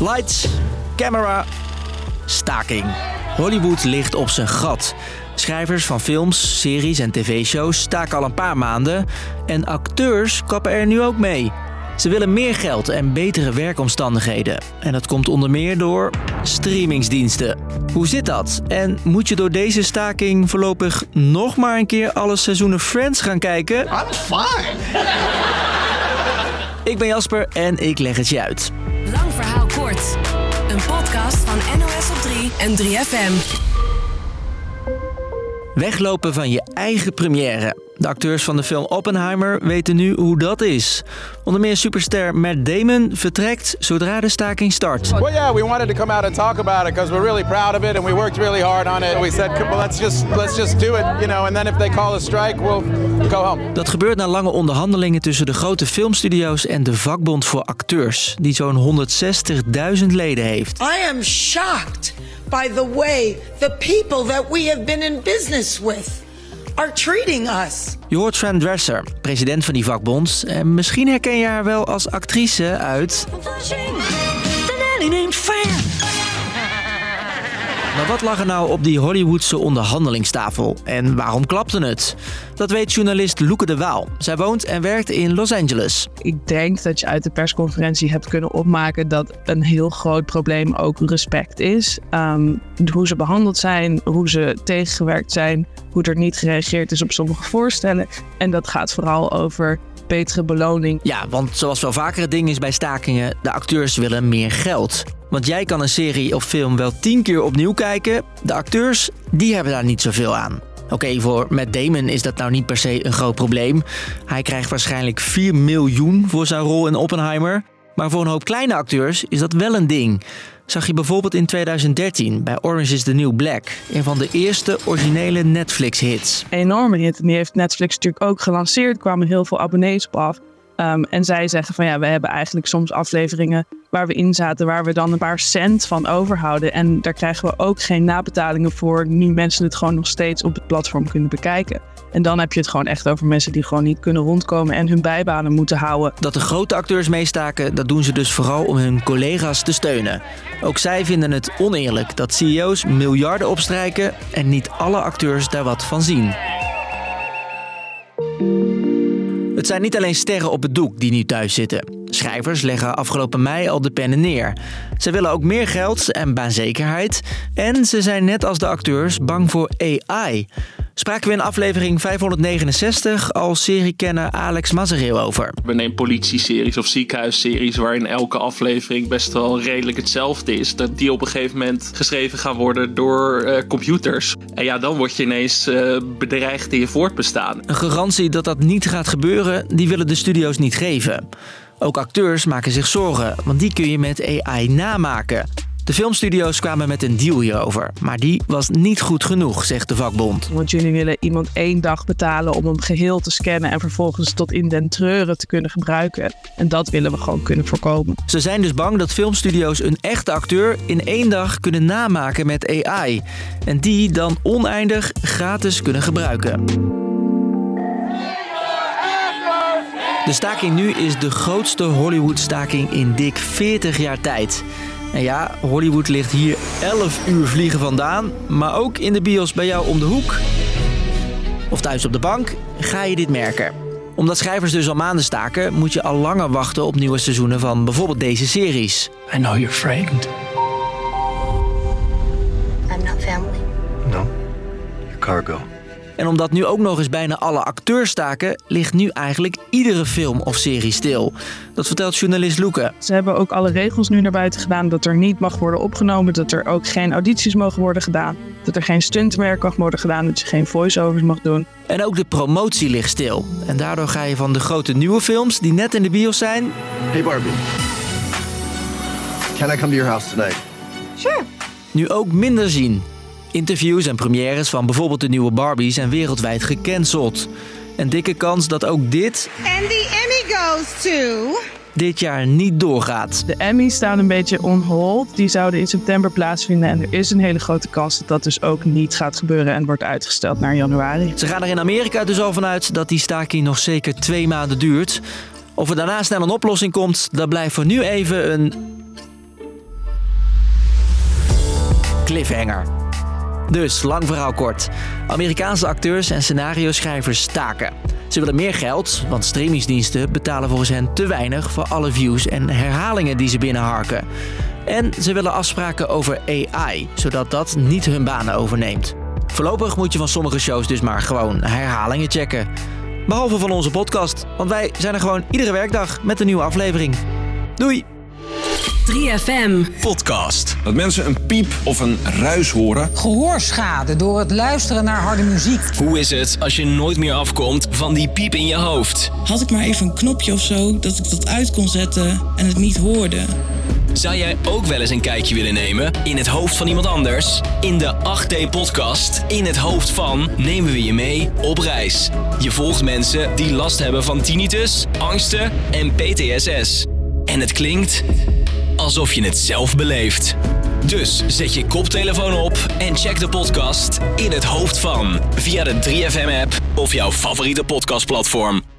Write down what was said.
Lights, camera, staking. Hollywood ligt op zijn gat. Schrijvers van films, series en tv-shows staken al een paar maanden. En acteurs kappen er nu ook mee. Ze willen meer geld en betere werkomstandigheden. En dat komt onder meer door streamingsdiensten. Hoe zit dat? En moet je door deze staking voorlopig nog maar een keer alle seizoenen Friends gaan kijken? I'm fine. Ik ben Jasper en ik leg het je uit. Een podcast van NOS op 3 en 3FM. Weglopen van je eigen première. De acteurs van de film Oppenheimer weten nu hoe dat is. Onder meer superster Matt Damon vertrekt zodra de staking start. Well, yeah, we wanted to come out and talk about it because we're really proud of it and we worked really hard on it. We said, well, let's just let's just do it, you know, and then if they call a strike, we'll go home. Dat gebeurt na lange onderhandelingen tussen de grote filmstudio's en de vakbond voor acteurs, die zo'n 160.000 leden heeft. I am shocked by the way the people that we have been in business with are treating us. Je hoort Fran Dresser, president van die vakbond. En misschien herken je haar wel als actrice uit. Maar wat lag er nou op die Hollywoodse onderhandelingstafel? En waarom klapte het? Dat weet journalist Loeke de Waal. Zij woont en werkt in Los Angeles. Ik denk dat je uit de persconferentie hebt kunnen opmaken dat een heel groot probleem ook respect is. Ehm, hoe ze behandeld zijn, hoe ze tegengewerkt zijn, hoe er niet gereageerd is op sommige voorstellen. En dat gaat vooral over betere beloning. Ja, want zoals wel vaker het ding is bij stakingen, de acteurs willen meer geld. Want jij kan een serie of film wel tien keer opnieuw kijken. De acteurs, die hebben daar niet zoveel aan. Oké, voor Matt Damon is dat nou niet per se een groot probleem. Hij krijgt waarschijnlijk 4 miljoen voor zijn rol in Oppenheimer. Maar voor een hoop kleine acteurs is dat wel een ding. Zag je bijvoorbeeld in 2013 bij Orange is the New Black, een van de eerste originele Netflix-hits. Enorme hit. En die heeft Netflix natuurlijk ook gelanceerd. Er kwamen heel veel abonnees op af. Um, en zij zeggen van ja, we hebben eigenlijk soms afleveringen waar we in zaten, waar we dan een paar cent van overhouden. En daar krijgen we ook geen nabetalingen voor, nu mensen het gewoon nog steeds op het platform kunnen bekijken. En dan heb je het gewoon echt over mensen die gewoon niet kunnen rondkomen en hun bijbanen moeten houden. Dat de grote acteurs meestaken, dat doen ze dus vooral om hun collega's te steunen. Ook zij vinden het oneerlijk dat CEO's miljarden opstrijken en niet alle acteurs daar wat van zien. Het zijn niet alleen sterren op het doek die nu thuis zitten. Schrijvers leggen afgelopen mei al de pennen neer. Ze willen ook meer geld en baanzekerheid. En ze zijn net als de acteurs bang voor AI. Spraken we in aflevering 569 al seriekenner Alex Mazereel over. We nemen politie-series of ziekenhuisseries waarin elke aflevering best wel redelijk hetzelfde is. Dat die op een gegeven moment geschreven gaan worden door uh, computers. En ja, dan word je ineens uh, bedreigd in je voortbestaan. Een garantie dat dat niet gaat gebeuren, die willen de studio's niet geven. Ook acteurs maken zich zorgen, want die kun je met AI namaken. De filmstudio's kwamen met een deal hierover, maar die was niet goed genoeg, zegt de vakbond. Want jullie willen iemand één dag betalen om hem geheel te scannen en vervolgens tot in den treuren te kunnen gebruiken. En dat willen we gewoon kunnen voorkomen. Ze zijn dus bang dat filmstudio's een echte acteur in één dag kunnen namaken met AI. En die dan oneindig gratis kunnen gebruiken. De staking nu is de grootste Hollywood-staking in dik 40 jaar tijd. En ja, Hollywood ligt hier 11 uur vliegen vandaan, maar ook in de bios bij jou om de hoek. Of thuis op de bank, ga je dit merken. Omdat schrijvers dus al maanden staken, moet je al langer wachten op nieuwe seizoenen van bijvoorbeeld deze series. I know you're frightened. I'm not family. No. You're cargo. En omdat nu ook nog eens bijna alle acteurs staken, ligt nu eigenlijk iedere film of serie stil. Dat vertelt journalist Loeke. Ze hebben ook alle regels nu naar buiten gedaan dat er niet mag worden opgenomen, dat er ook geen audities mogen worden gedaan, dat er geen stuntwerk mag worden gedaan, dat je geen voice-overs mag doen. En ook de promotie ligt stil. En daardoor ga je van de grote nieuwe films die net in de bios zijn. Hey Barbie. Can I come to your house tonight? Sure. Nu ook minder zien. Interviews en premières van bijvoorbeeld de nieuwe Barbie zijn wereldwijd gecanceld. Een dikke kans dat ook dit. And the Emmy goes to. dit jaar niet doorgaat. De Emmys staan een beetje on hold. Die zouden in september plaatsvinden. En er is een hele grote kans dat dat dus ook niet gaat gebeuren en wordt uitgesteld naar januari. Ze gaan er in Amerika dus al vanuit dat die staking nog zeker twee maanden duurt. Of er daarna snel een oplossing komt, dat blijft voor nu even een cliffhanger. Dus, lang verhaal kort. Amerikaanse acteurs en scenario-schrijvers staken. Ze willen meer geld, want streamingsdiensten betalen volgens hen te weinig voor alle views en herhalingen die ze binnenharken. En ze willen afspraken over AI, zodat dat niet hun banen overneemt. Voorlopig moet je van sommige shows dus maar gewoon herhalingen checken. Behalve van onze podcast, want wij zijn er gewoon iedere werkdag met een nieuwe aflevering. Doei! 3FM. Podcast. Dat mensen een piep of een ruis horen. Gehoorschade door het luisteren naar harde muziek. Hoe is het als je nooit meer afkomt van die piep in je hoofd? Had ik maar even een knopje of zo dat ik dat uit kon zetten en het niet hoorde. Zou jij ook wel eens een kijkje willen nemen in het hoofd van iemand anders? In de 8D-podcast In het hoofd van nemen we je mee op reis. Je volgt mensen die last hebben van tinnitus, angsten en PTSS. En het klinkt alsof je het zelf beleeft. Dus zet je koptelefoon op en check de podcast In het hoofd van via de 3FM-app of jouw favoriete podcastplatform.